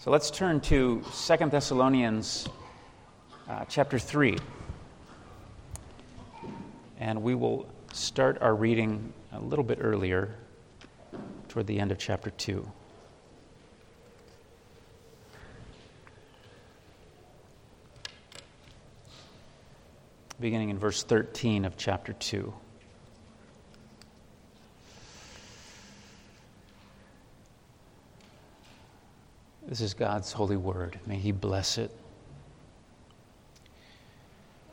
So let's turn to Second Thessalonians uh, chapter 3. And we will start our reading a little bit earlier, toward the end of chapter 2. Beginning in verse 13 of chapter 2. This is God's holy word. May He bless it.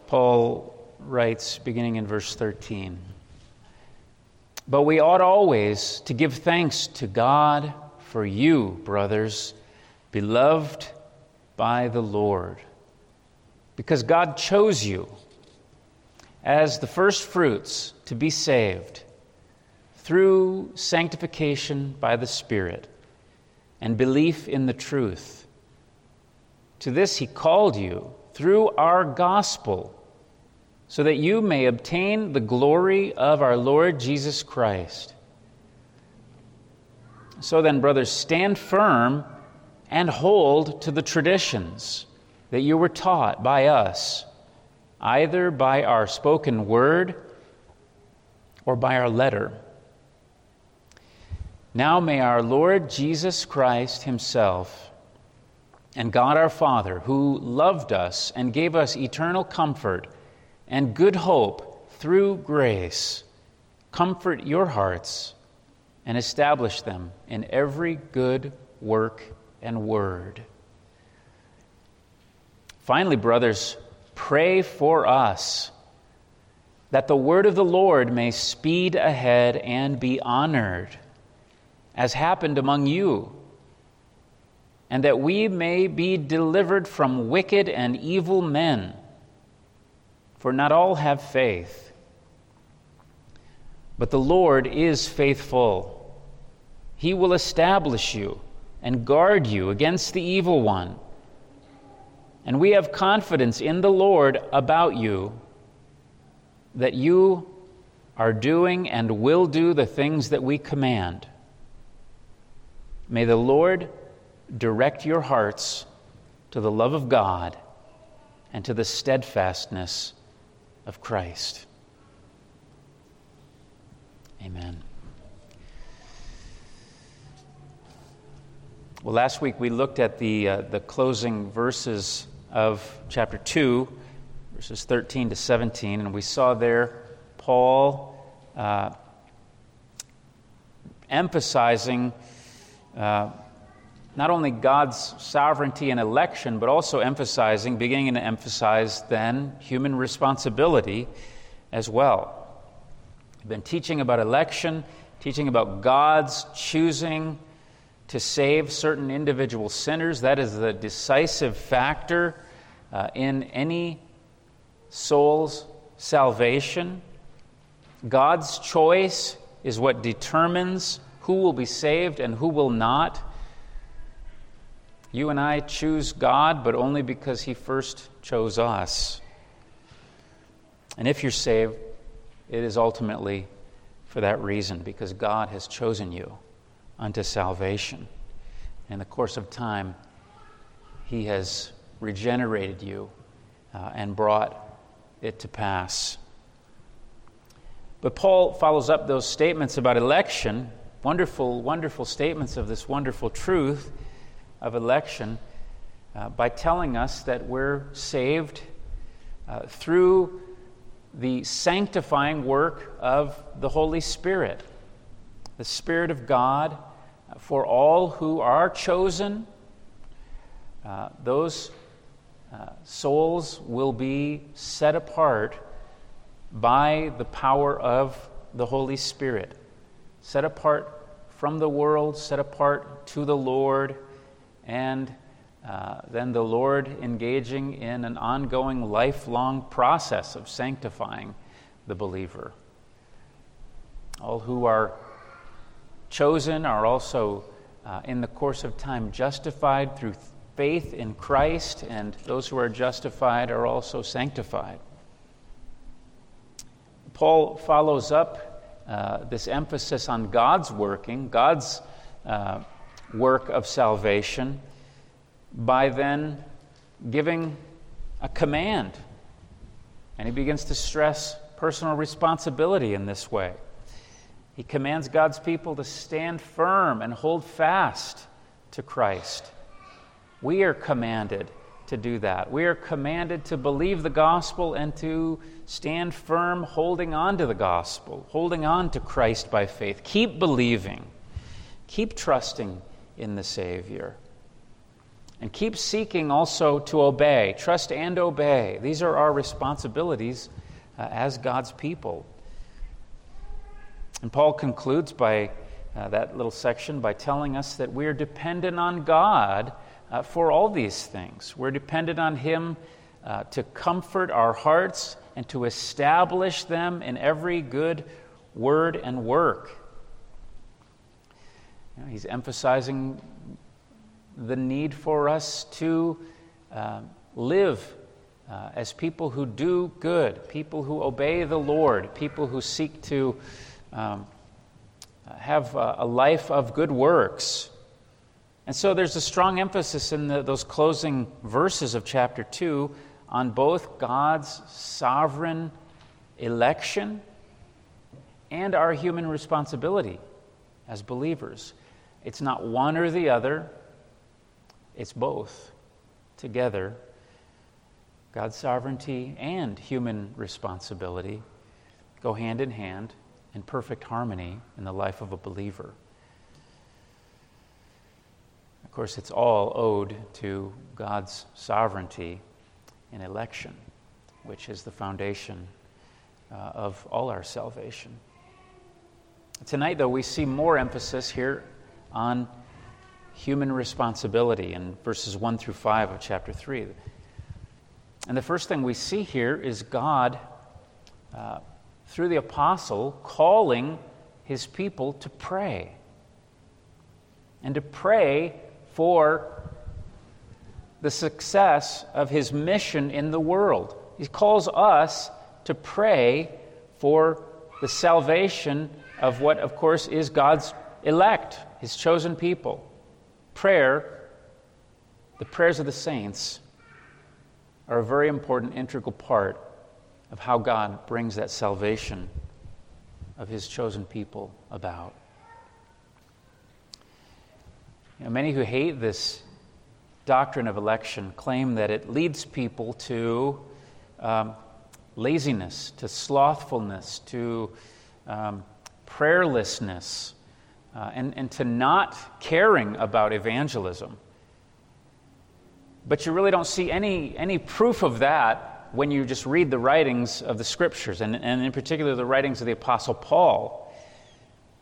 Paul writes, beginning in verse 13 But we ought always to give thanks to God for you, brothers, beloved by the Lord, because God chose you as the first fruits to be saved through sanctification by the Spirit and belief in the truth. To this he called you through our gospel, so that you may obtain the glory of our Lord Jesus Christ. So then, brothers, stand firm and hold to the traditions that you were taught by us, either by our spoken word or by our letter now may our Lord Jesus Christ Himself and God our Father, who loved us and gave us eternal comfort and good hope through grace, comfort your hearts and establish them in every good work and word. Finally, brothers, pray for us that the word of the Lord may speed ahead and be honored as happened among you, and that we may be delivered from wicked and evil men. For not all have faith. But the Lord is faithful. He will establish you and guard you against the evil one. And we have confidence in the Lord about you that you are doing and will do the things that we command. May the Lord direct your hearts to the love of God and to the steadfastness of Christ. Amen. Well, last week we looked at the, uh, the closing verses of chapter 2, verses 13 to 17, and we saw there Paul uh, emphasizing uh, not only God's sovereignty and election, but also emphasizing, beginning to emphasize then human responsibility as well. I've been teaching about election, teaching about God's choosing to save certain individual sinners. That is the decisive factor uh, in any soul's salvation. God's choice is what determines who will be saved and who will not. You and I choose God, but only because He first chose us. And if you're saved, it is ultimately for that reason, because God has chosen you unto salvation. In the course of time, He has regenerated you uh, and brought it to pass. But Paul follows up those statements about election wonderful, wonderful statements of this wonderful truth of election uh, by telling us that we're saved uh, through the sanctifying work of the Holy Spirit, the Spirit of God uh, for all who are chosen. Uh, those uh, souls will be set apart by the power of the Holy Spirit set apart from the world, set apart to the Lord, and uh, then the Lord engaging in an ongoing, lifelong process of sanctifying the believer. All who are chosen are also, uh, in the course of time, justified through faith in Christ, and those who are justified are also sanctified. Paul follows up uh, this emphasis on God's working, God's uh, work of salvation, by then giving a command. And he begins to stress personal responsibility in this way. He commands God's people to stand firm and hold fast to Christ. We are commanded to do that. We are commanded to believe the gospel and to stand firm, holding on to the gospel, holding on to Christ by faith. Keep believing, keep trusting in the Savior. And keep seeking also to obey. Trust and obey. These are our responsibilities uh, as God's people. And Paul concludes by uh, that little section by telling us that we are dependent on God uh, for all these things. We're dependent on Him uh, to comfort our hearts and to establish them in every good word and work. You know, he's emphasizing the need for us to uh, live uh, as people who do good, people who obey the Lord, people who seek to um, have a, a life of good works. And so there's a strong emphasis in the, those closing verses of chapter 2 on both God's sovereign election and our human responsibility as believers. It's not one or the other, it's both together. God's sovereignty and human responsibility go hand in hand in perfect harmony in the life of a believer Of course, it's all owed to God's sovereignty in election, which is the foundation uh, of all our salvation. Tonight, though, we see more emphasis here on human responsibility in verses 1 through 5 of chapter 3. And the first thing we see here is God, uh, through the apostle, calling his people to pray. And to pray for the success of his mission in the world. He calls us to pray for the salvation of what, of course, is God's elect, his chosen people. Prayer, the prayers of the saints, are a very important, integral part of how God brings that salvation of his chosen people about. You know, many who hate this doctrine of election claim that it leads people to um, laziness, to slothfulness, to um, prayerlessness, uh, and, and to not caring about evangelism. But you really don't see any, any proof of that when you just read the writings of the scriptures, and, and in particular the writings of the Apostle Paul.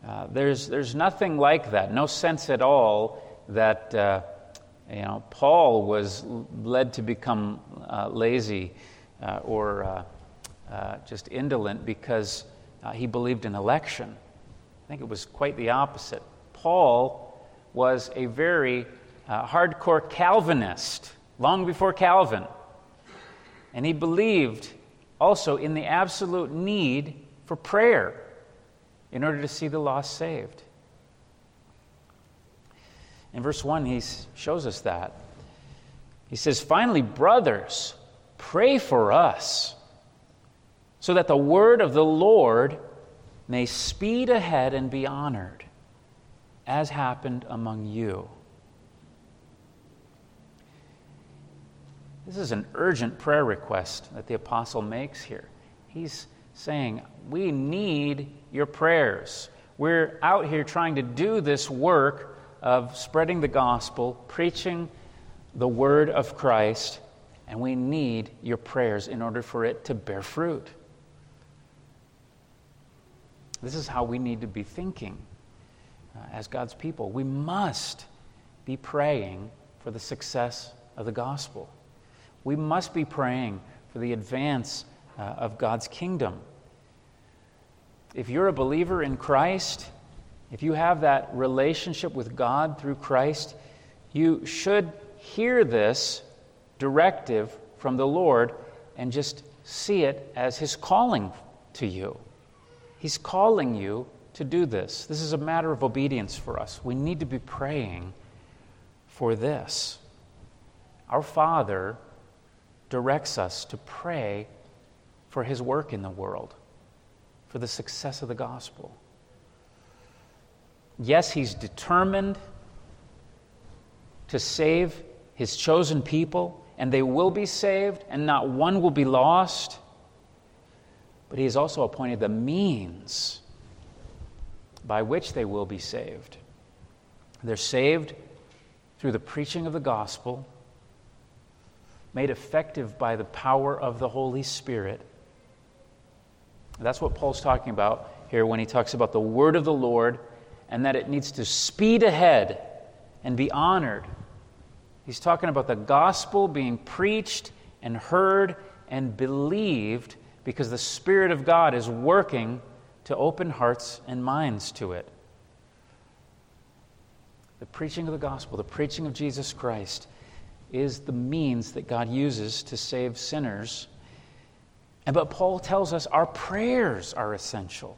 Uh, there's, there's nothing like that, no sense at all that uh, you know, Paul was led to become uh, lazy uh, or uh, uh, just indolent because he believed in election. I think it was quite the opposite. Paul was a very hardcore Calvinist long before Calvin. And he believed also in the absolute need for prayer in order to see the lost saved. In verse 1, he shows us that. He says, Finally, brothers, pray for us so that the word of the Lord may speed ahead and be honored, as happened among you. This is an urgent prayer request that the apostle makes here. He's saying, We need your prayers. We're out here trying to do this work of spreading the gospel, preaching the word of Christ, and we need your prayers in order for it to bear fruit. This is how we need to be thinking uh, as God's people. We must be praying for the success of the gospel. We must be praying for the advance uh, of God's kingdom. If you're a believer in Christ, if you have that relationship with God through Christ, you should hear this directive from the Lord and just see it as His calling to you. He's calling you to do this. This is a matter of obedience for us. We need to be praying for this. our Father directs us to pray for his work in the world, for the success of the gospel. Yes, he's determined to save his chosen people, and they will be saved, and not one will be lost. But he has also appointed the means by which they will be saved. They're saved through the preaching of the gospel, made effective by the power of the Holy Spirit. That's what Paul's talking about here when he talks about the word of the Lord and that it needs to speed ahead and be honored. He's talking about the gospel being preached and heard and believed because the Spirit of God is working to open hearts and minds to it. The preaching of the gospel, the preaching of Jesus Christ, is the means that God uses to save sinners. And but Paul tells us our prayers are essential.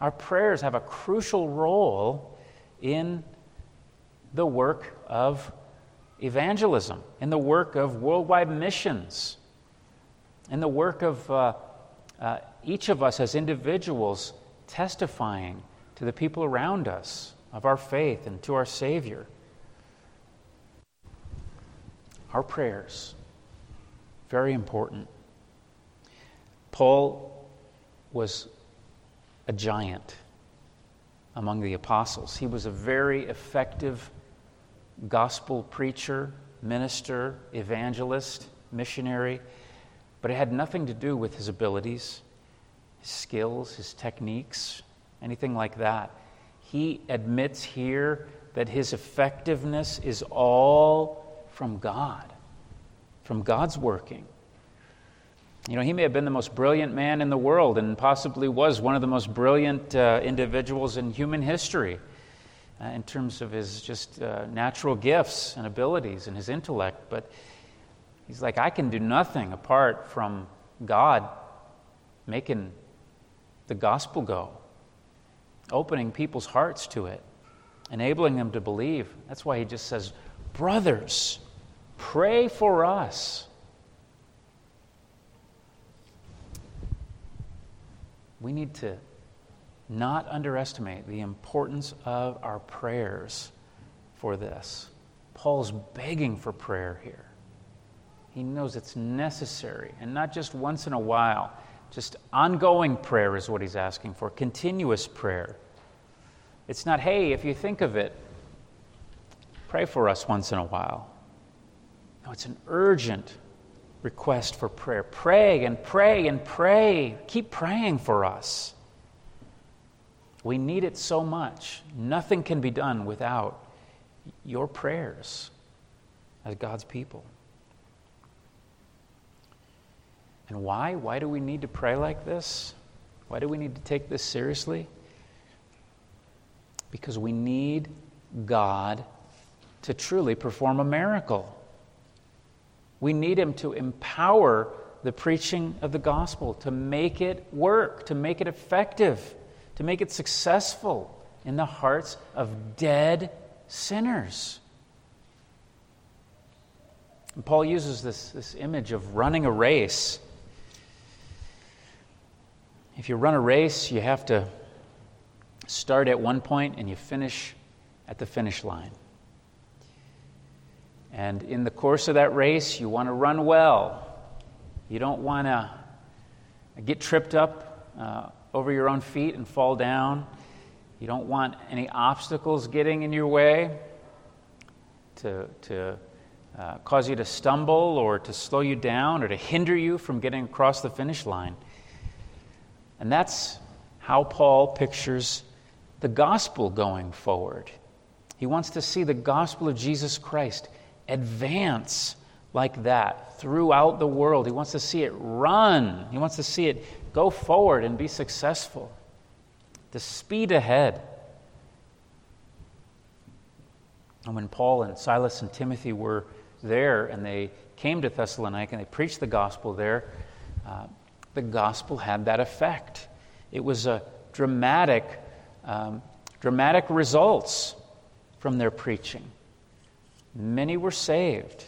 Our prayers have a crucial role in the work of evangelism, in the work of worldwide missions, in the work of uh, uh, each of us as individuals testifying to the people around us of our faith and to our Savior. Our prayers, very important. Paul was a giant among the apostles. He was a very effective gospel preacher, minister, evangelist, missionary, but it had nothing to do with his abilities, his skills, his techniques, anything like that. He admits here that his effectiveness is all from God, from God's working. You know, he may have been the most brilliant man in the world and possibly was one of the most brilliant uh, individuals in human history uh, in terms of his just uh, natural gifts and abilities and his intellect. But he's like, I can do nothing apart from God making the gospel go, opening people's hearts to it, enabling them to believe. That's why he just says, Brothers, pray for us. We need to not underestimate the importance of our prayers for this. Paul's begging for prayer here. He knows it's necessary, and not just once in a while. Just ongoing prayer is what he's asking for, continuous prayer. It's not, hey, if you think of it, pray for us once in a while. No, it's an urgent request for prayer. Pray and pray and pray. Keep praying for us. We need it so much. Nothing can be done without your prayers as God's people. And why? Why do we need to pray like this? Why do we need to take this seriously? Because we need God to truly perform a miracle. We need Him to empower the preaching of the gospel, to make it work, to make it effective, to make it successful in the hearts of dead sinners. And Paul uses this, this image of running a race. If you run a race, you have to start at one point and you finish at the finish line. And in the course of that race, you want to run well. You don't want to get tripped up uh, over your own feet and fall down. You don't want any obstacles getting in your way to, to uh, cause you to stumble or to slow you down or to hinder you from getting across the finish line. And that's how Paul pictures the gospel going forward. He wants to see the gospel of Jesus Christ advance like that throughout the world. He wants to see it run, he wants to see it go forward and be successful, to speed ahead. And when Paul and Silas and Timothy were there and they came to Thessalonica and they preached the gospel there, uh, the gospel had that effect. It was a dramatic, um, dramatic results from their preaching. Many were saved.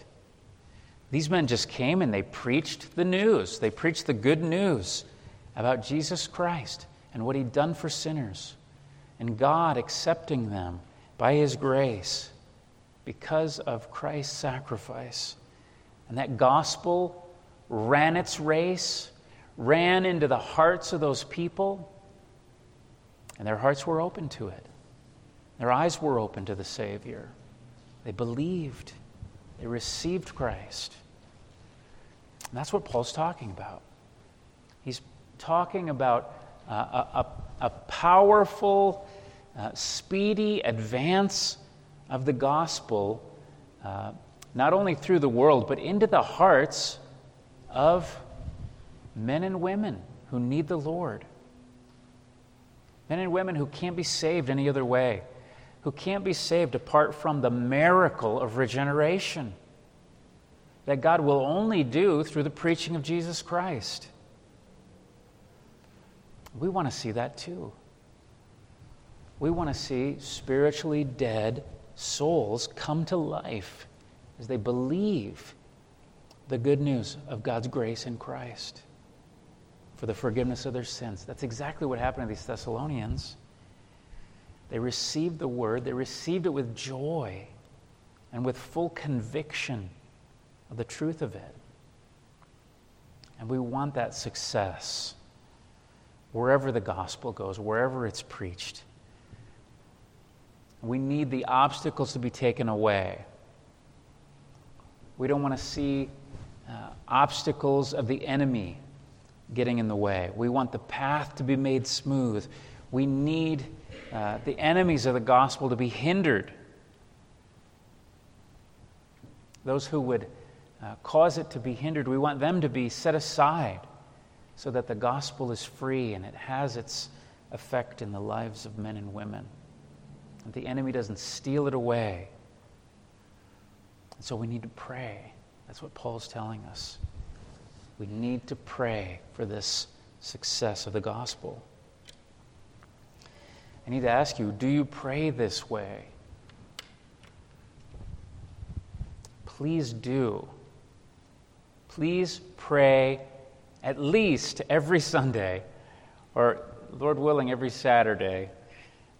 These men just came and they preached the news. They preached the good news about Jesus Christ and what he'd done for sinners, and God accepting them by his grace because of Christ's sacrifice. And that gospel ran its race, ran into the hearts of those people, and their hearts were open to it. Their eyes were open to the Savior. They believed, they received Christ. And that's what Paul's talking about. He's talking about uh, a, a, powerful, uh, speedy advance of the gospel, uh, not only through the world, but into the hearts of men and women who need the Lord. Men and women who can't be saved any other way, who can't be saved apart from the miracle of regeneration that God will only do through the preaching of Jesus Christ. We want to see that too. We want to see spiritually dead souls come to life as they believe the good news of God's grace in Christ for the forgiveness of their sins. That's exactly what happened to these Thessalonians. They received the word, they received it with joy and with full conviction of the truth of it. And we want that success wherever the gospel goes, wherever it's preached. We need the obstacles to be taken away. We don't want to see uh, obstacles of the enemy getting in the way. We want the path to be made smooth. We need uh, the enemies of the gospel to be hindered. Those who would uh, cause it to be hindered. We want them to be set aside so that the gospel is free and it has its effect in the lives of men and women. And the enemy doesn't steal it away. So we need to pray. That's what Paul's telling us. We need to pray for this success of the gospel. I need to ask you do you pray this way? Please do please pray at least every Sunday, or Lord willing, every Saturday,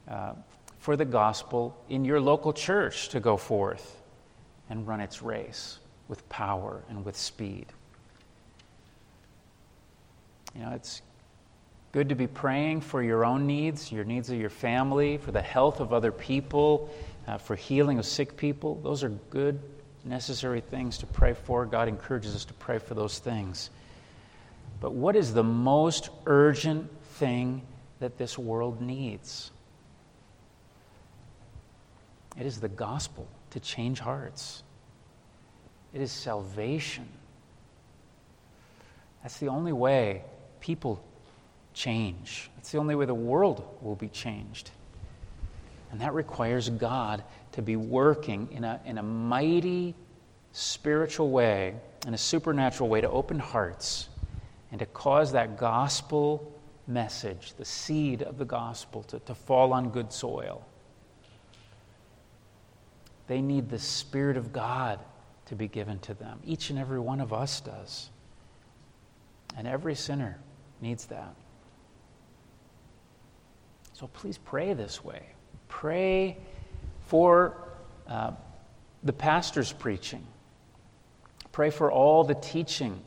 uh, for the gospel in your local church to go forth and run its race with power and with speed. You know, it's good to be praying for your own needs, your needs of your family, for the health of other people, uh, for healing of sick people. Those are good necessary things to pray for. God encourages us to pray for those things. But what is the most urgent thing that this world needs? It is the gospel to change hearts, it is salvation. That's the only way people change. That's the only way the world will be changed. And that requires God to be working in a, in a mighty spiritual way, in a supernatural way, to open hearts and to cause that gospel message, the seed of the gospel, to, to fall on good soil. They need the Spirit of God to be given to them. Each and every one of us does. And every sinner needs that. So please pray this way. Pray for uh, the pastor's preaching. Pray for all the teaching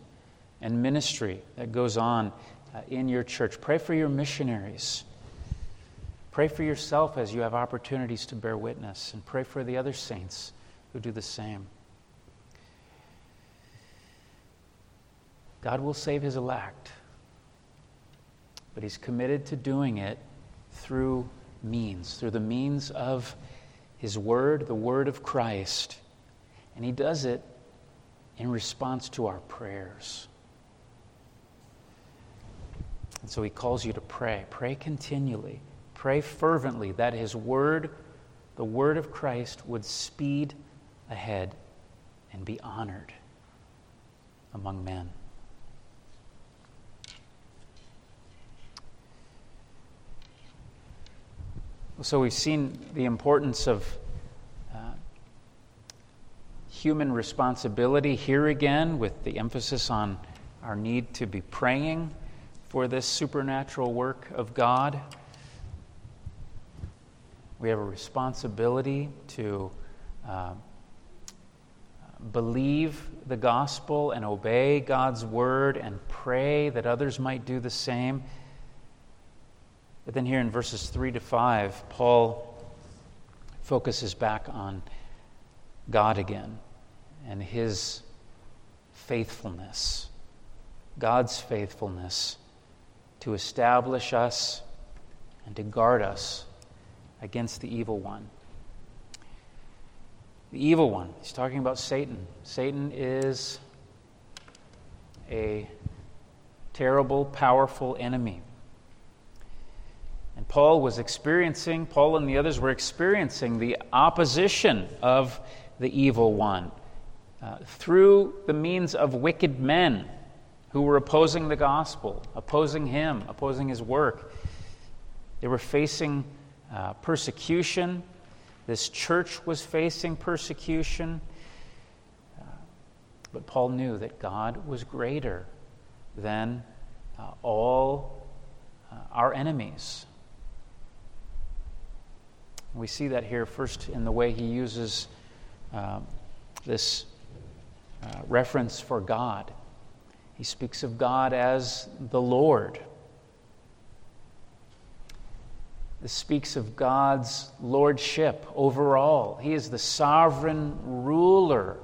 and ministry that goes on uh, in your church. Pray for your missionaries. Pray for yourself as you have opportunities to bear witness, and pray for the other saints who do the same. God will save his elect, but he's committed to doing it through means, through the means of His Word, the Word of Christ. And He does it in response to our prayers. And so He calls you to pray. Pray continually. Pray fervently that His Word, the Word of Christ, would speed ahead and be honored among men. So we've seen the importance of uh, human responsibility here again, with the emphasis on our need to be praying for this supernatural work of God. We have a responsibility to uh, believe the gospel and obey God's word and pray that others might do the same. But then, here in verses 3 to 5, Paul focuses back on God again and his faithfulness, God's faithfulness to establish us and to guard us against the evil one. The evil one, he's talking about Satan. Satan is a terrible, powerful enemy. And Paul was experiencing, Paul and the others were experiencing the opposition of the evil one uh, through the means of wicked men who were opposing the gospel, opposing him, opposing his work. They were facing uh, persecution. This church was facing persecution. Uh, but Paul knew that God was greater than uh, all uh, our enemies. We see that here first in the way he uses uh, this uh, reference for God. He speaks of God as the Lord. This speaks of God's lordship over all. He is the sovereign ruler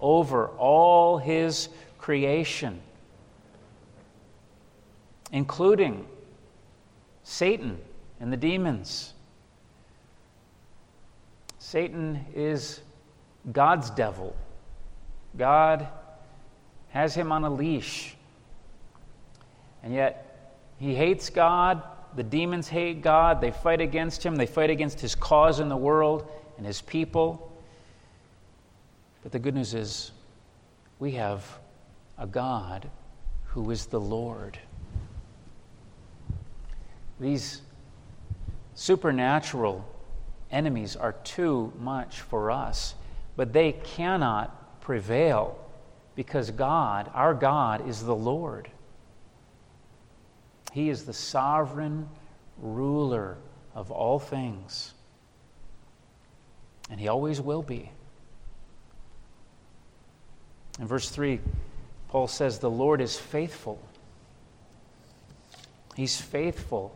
over all his creation, including Satan and the demons. Satan is God's devil. God has him on a leash. And yet, he hates God. The demons hate God. They fight against him. They fight against his cause in the world and his people. But the good news is, we have a God who is the Lord. These supernatural enemies are too much for us, but they cannot prevail because God, our God, is the Lord. He is the sovereign ruler of all things, and He always will be. In verse 3, Paul says, The Lord is faithful. He's faithful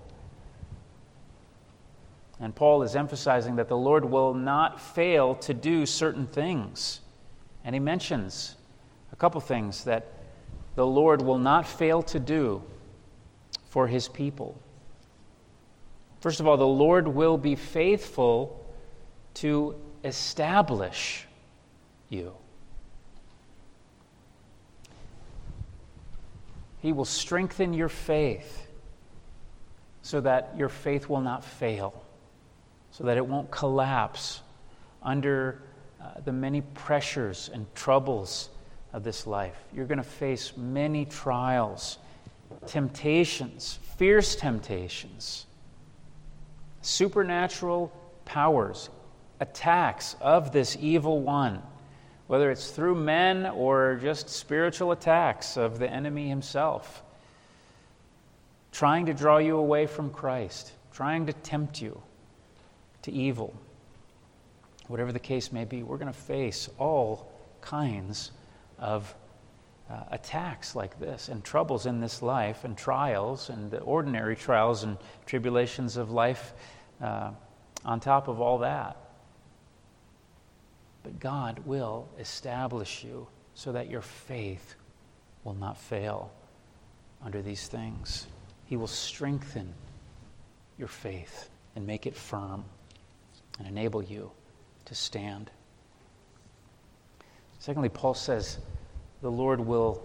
and Paul is emphasizing that the Lord will not fail to do certain things. And he mentions a couple things that the Lord will not fail to do for his people. First of all, the Lord will be faithful to establish you. He will strengthen your faith so that your faith will not fail so that it won't collapse under uh, the many pressures and troubles of this life. You're going to face many trials, temptations, fierce temptations, supernatural powers, attacks of this evil one, whether it's through men or just spiritual attacks of the enemy himself, trying to draw you away from Christ, trying to tempt you to evil. Whatever the case may be, we're going to face all kinds of uh, attacks like this and troubles in this life and trials and the ordinary trials and tribulations of life uh, on top of all that. But God will establish you so that your faith will not fail under these things. He will strengthen your faith and make it firm and enable you to stand. Secondly, Paul says the Lord will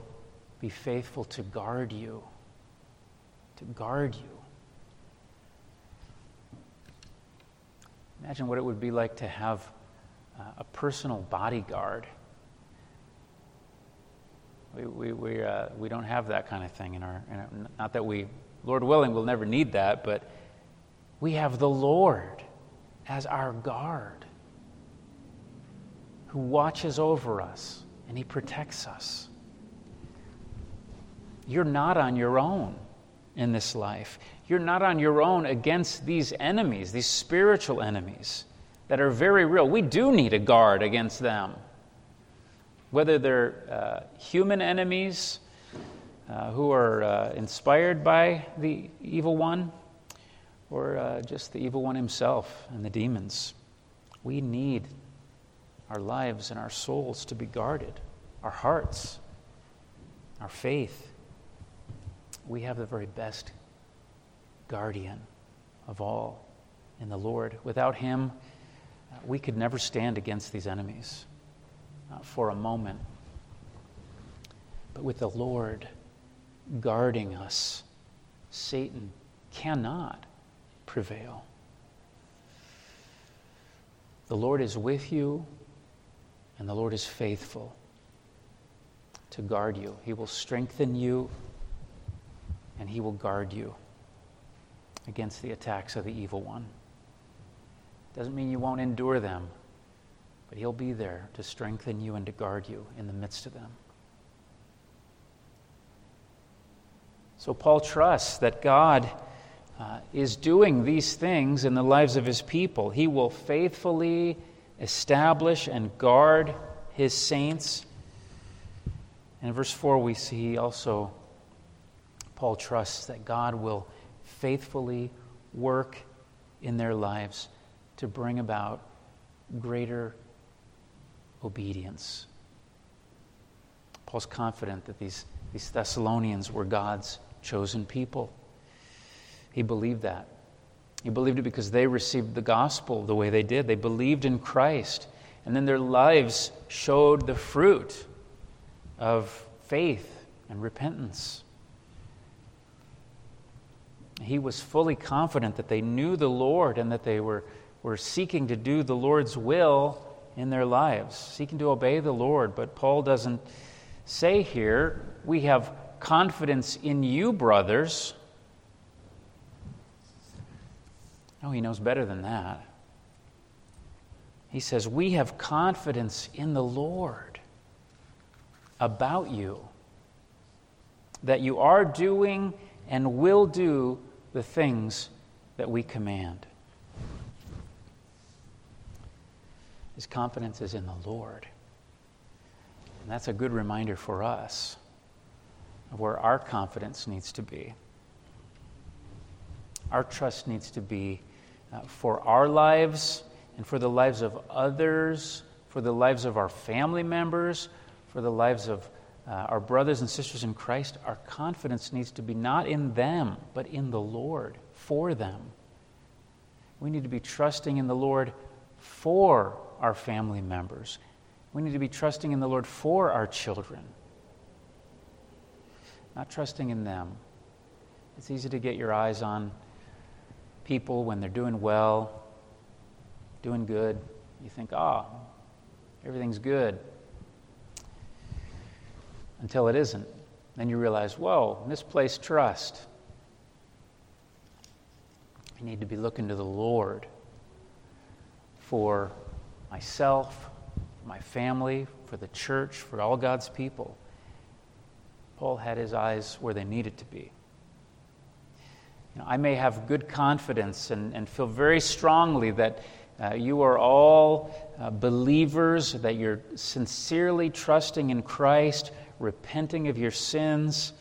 be faithful to guard you, to guard you. Imagine what it would be like to have uh, a personal bodyguard. We, we, we, uh, we don't have that kind of thing in our, in our, not that we, Lord willing, we'll never need that, but we have the Lord as our guard, who watches over us and He protects us. You're not on your own in this life. You're not on your own against these enemies, these spiritual enemies that are very real. We do need a guard against them. Whether they're uh, human enemies uh, who are uh, inspired by the evil one or uh, just the evil one himself and the demons. We need our lives and our souls to be guarded, our hearts, our faith. We have the very best guardian of all in the Lord. Without him, uh, we could never stand against these enemies uh, for a moment. But with the Lord guarding us, Satan cannot prevail. The Lord is with you, and the Lord is faithful to guard you. He will strengthen you, and He will guard you against the attacks of the evil one. Doesn't mean you won't endure them, but He'll be there to strengthen you and to guard you in the midst of them. So Paul trusts that God uh, is doing these things in the lives of his people. He will faithfully establish and guard his saints. And in verse 4, we see also Paul trusts that God will faithfully work in their lives to bring about greater obedience. Paul's confident that these, these Thessalonians were God's chosen people. He believed that. He believed it because they received the gospel the way they did. They believed in Christ. And then their lives showed the fruit of faith and repentance. He was fully confident that they knew the Lord and that they were, were seeking to do the Lord's will in their lives, seeking to obey the Lord. But Paul doesn't say here, we have confidence in you, brothers No, he knows better than that. He says, We have confidence in the Lord about you, that you are doing and will do the things that we command. His confidence is in the Lord. And that's a good reminder for us of where our confidence needs to be. Our trust needs to be uh, for our lives and for the lives of others, for the lives of our family members, for the lives of uh, our brothers and sisters in Christ, our confidence needs to be not in them, but in the Lord for them. We need to be trusting in the Lord for our family members. We need to be trusting in the Lord for our children, not trusting in them. It's easy to get your eyes on people when they're doing well, doing good. You think, ah, oh, everything's good. Until it isn't. Then you realize, whoa, misplaced trust. I need to be looking to the Lord for myself, my family, for the church, for all God's people. Paul had his eyes where they needed to be. You know, I may have good confidence and, and feel very strongly that uh, you are all uh, believers, that you're sincerely trusting in Christ, repenting of your sins.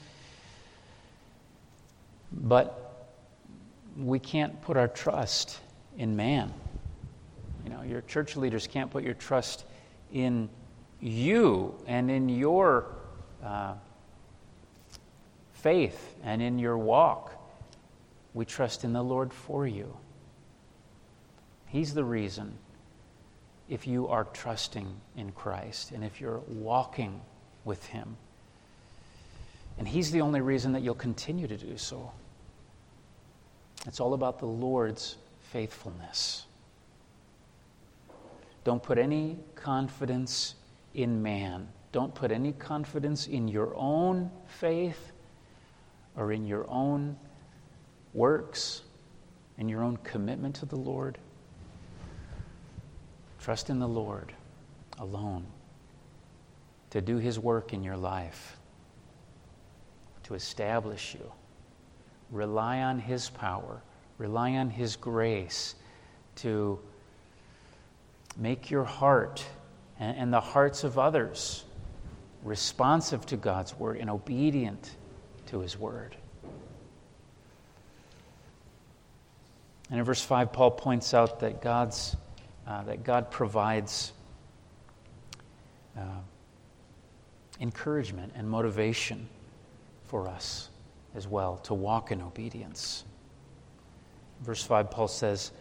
But we can't put our trust in man. You know, your church leaders can't put your trust in you and in your uh, faith and in your walk. We trust in the Lord for you. He's the reason if you are trusting in Christ and if you're walking with Him. And He's the only reason that you'll continue to do so. It's all about the Lord's faithfulness. Don't put any confidence in man. Don't put any confidence in your own faith or in your own works and your own commitment to the Lord. Trust in the Lord alone to do His work in your life, to establish you. Rely on His power, rely on His grace to make your heart and, and the hearts of others responsive to God's word and obedient to His word. And in verse 5, Paul points out that, God's, uh, that God provides uh, encouragement and motivation for us as well to walk in obedience. Verse 5, Paul says,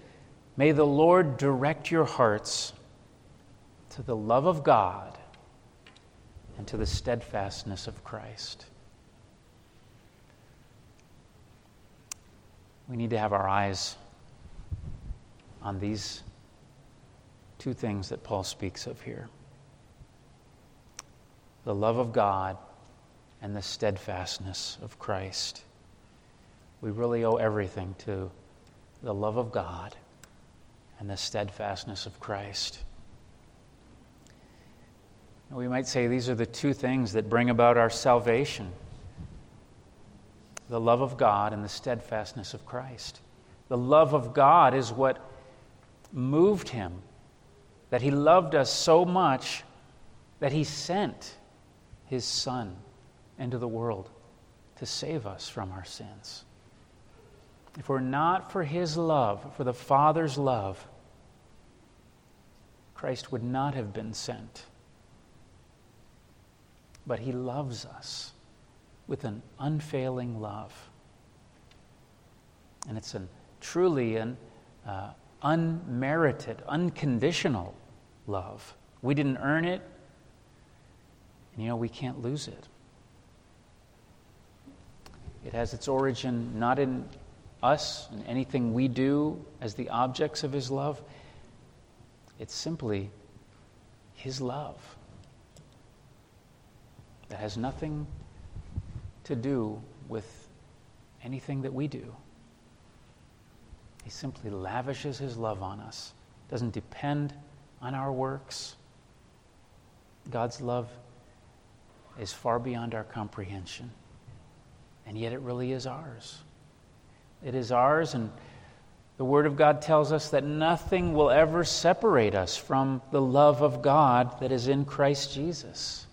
May the Lord direct your hearts to the love of God and to the steadfastness of Christ. We need to have our eyes on these two things that Paul speaks of here the love of God and the steadfastness of Christ. We really owe everything to the love of God and the steadfastness of Christ. We might say these are the two things that bring about our salvation the love of God and the steadfastness of Christ. The love of God is what moved him, that he loved us so much that he sent his Son into the world to save us from our sins. If we're not for his love, for the Father's love, Christ would not have been sent. But he loves us with an unfailing love. And it's a truly an uh, unmerited, unconditional love. We didn't earn it, and you know, we can't lose it. It has its origin not in us and anything we do as the objects of His love, it's simply His love that has nothing to do with anything that we do. He simply lavishes His love on us, doesn't depend on our works. God's love is far beyond our comprehension. And yet it really is ours. It is ours, and the Word of God tells us that nothing will ever separate us from the love of God that is in Christ Jesus.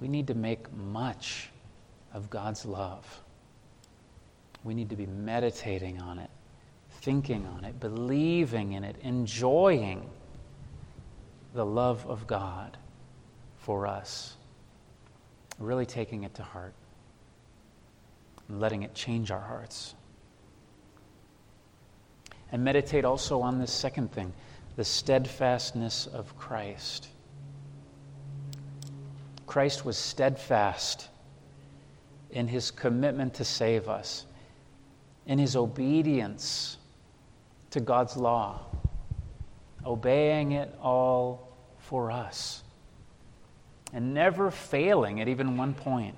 We need to make much of God's love. We need to be meditating on it, thinking on it, believing in it, enjoying the love of God for us. Really taking it to heart and letting it change our hearts. And meditate also on this second thing the steadfastness of Christ. Christ was steadfast in his commitment to save us, in his obedience to God's law, obeying it all for us and never failing at even one point.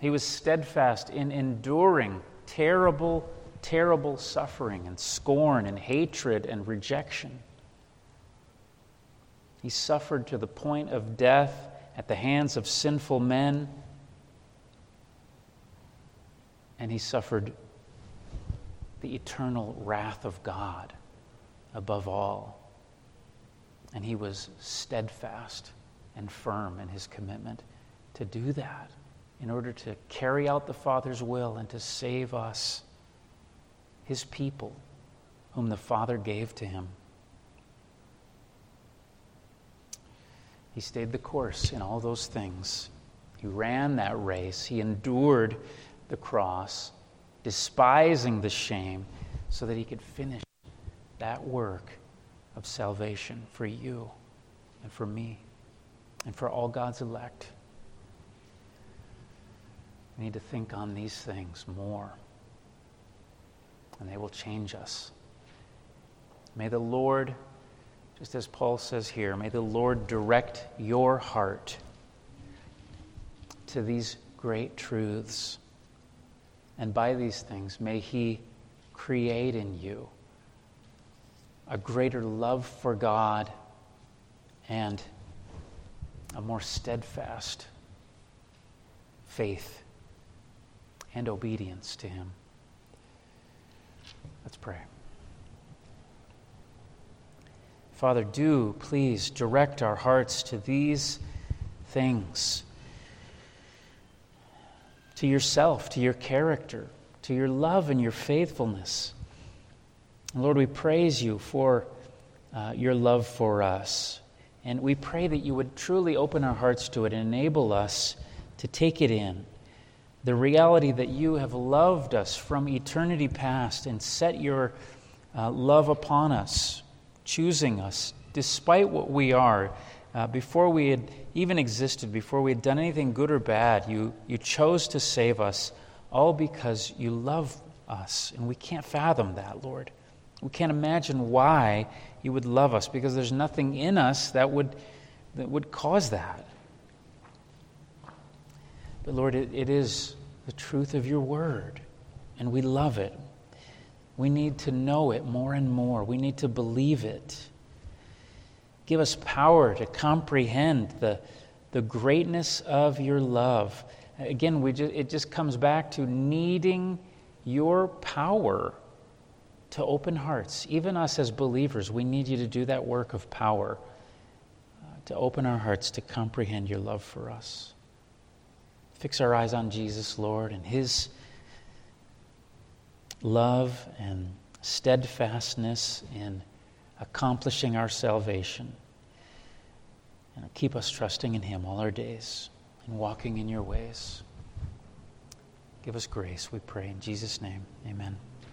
He was steadfast in enduring terrible, terrible suffering and scorn and hatred and rejection. He suffered to the point of death at the hands of sinful men, and he suffered the eternal wrath of God above all. And he was steadfast and firm in his commitment to do that in order to carry out the Father's will and to save us, his people, whom the Father gave to him. He stayed the course in all those things. He ran that race. He endured the cross, despising the shame, so that he could finish that work of salvation for you and for me and for all God's elect. We need to think on these things more, and they will change us. May the Lord, just as Paul says here, may the Lord direct your heart to these great truths. And by these things, may He create in you a greater love for God and a more steadfast faith and obedience to Him. Let's pray. Father, do please direct our hearts to these things, to yourself, to your character, to your love and your faithfulness. Lord, we praise you for uh, your love for us. And we pray that you would truly open our hearts to it and enable us to take it in. The reality that you have loved us from eternity past and set your uh, love upon us, choosing us despite what we are. Uh, before we had even existed, before we had done anything good or bad, you, you chose to save us, all because you love us. And we can't fathom that, Lord. We can't imagine why you would love us because there's nothing in us that would, that would cause that. But Lord, it, it is the truth of your word, and we love it. We need to know it more and more. We need to believe it. Give us power to comprehend the, the greatness of your love. Again, we just, it just comes back to needing your power to open hearts. Even us as believers, we need you to do that work of power, uh, to open our hearts to comprehend your love for us. Fix our eyes on Jesus, Lord, and his love and steadfastness in accomplishing our salvation. And keep us trusting in him all our days and walking in your ways. Give us grace, we pray. In Jesus' name, amen.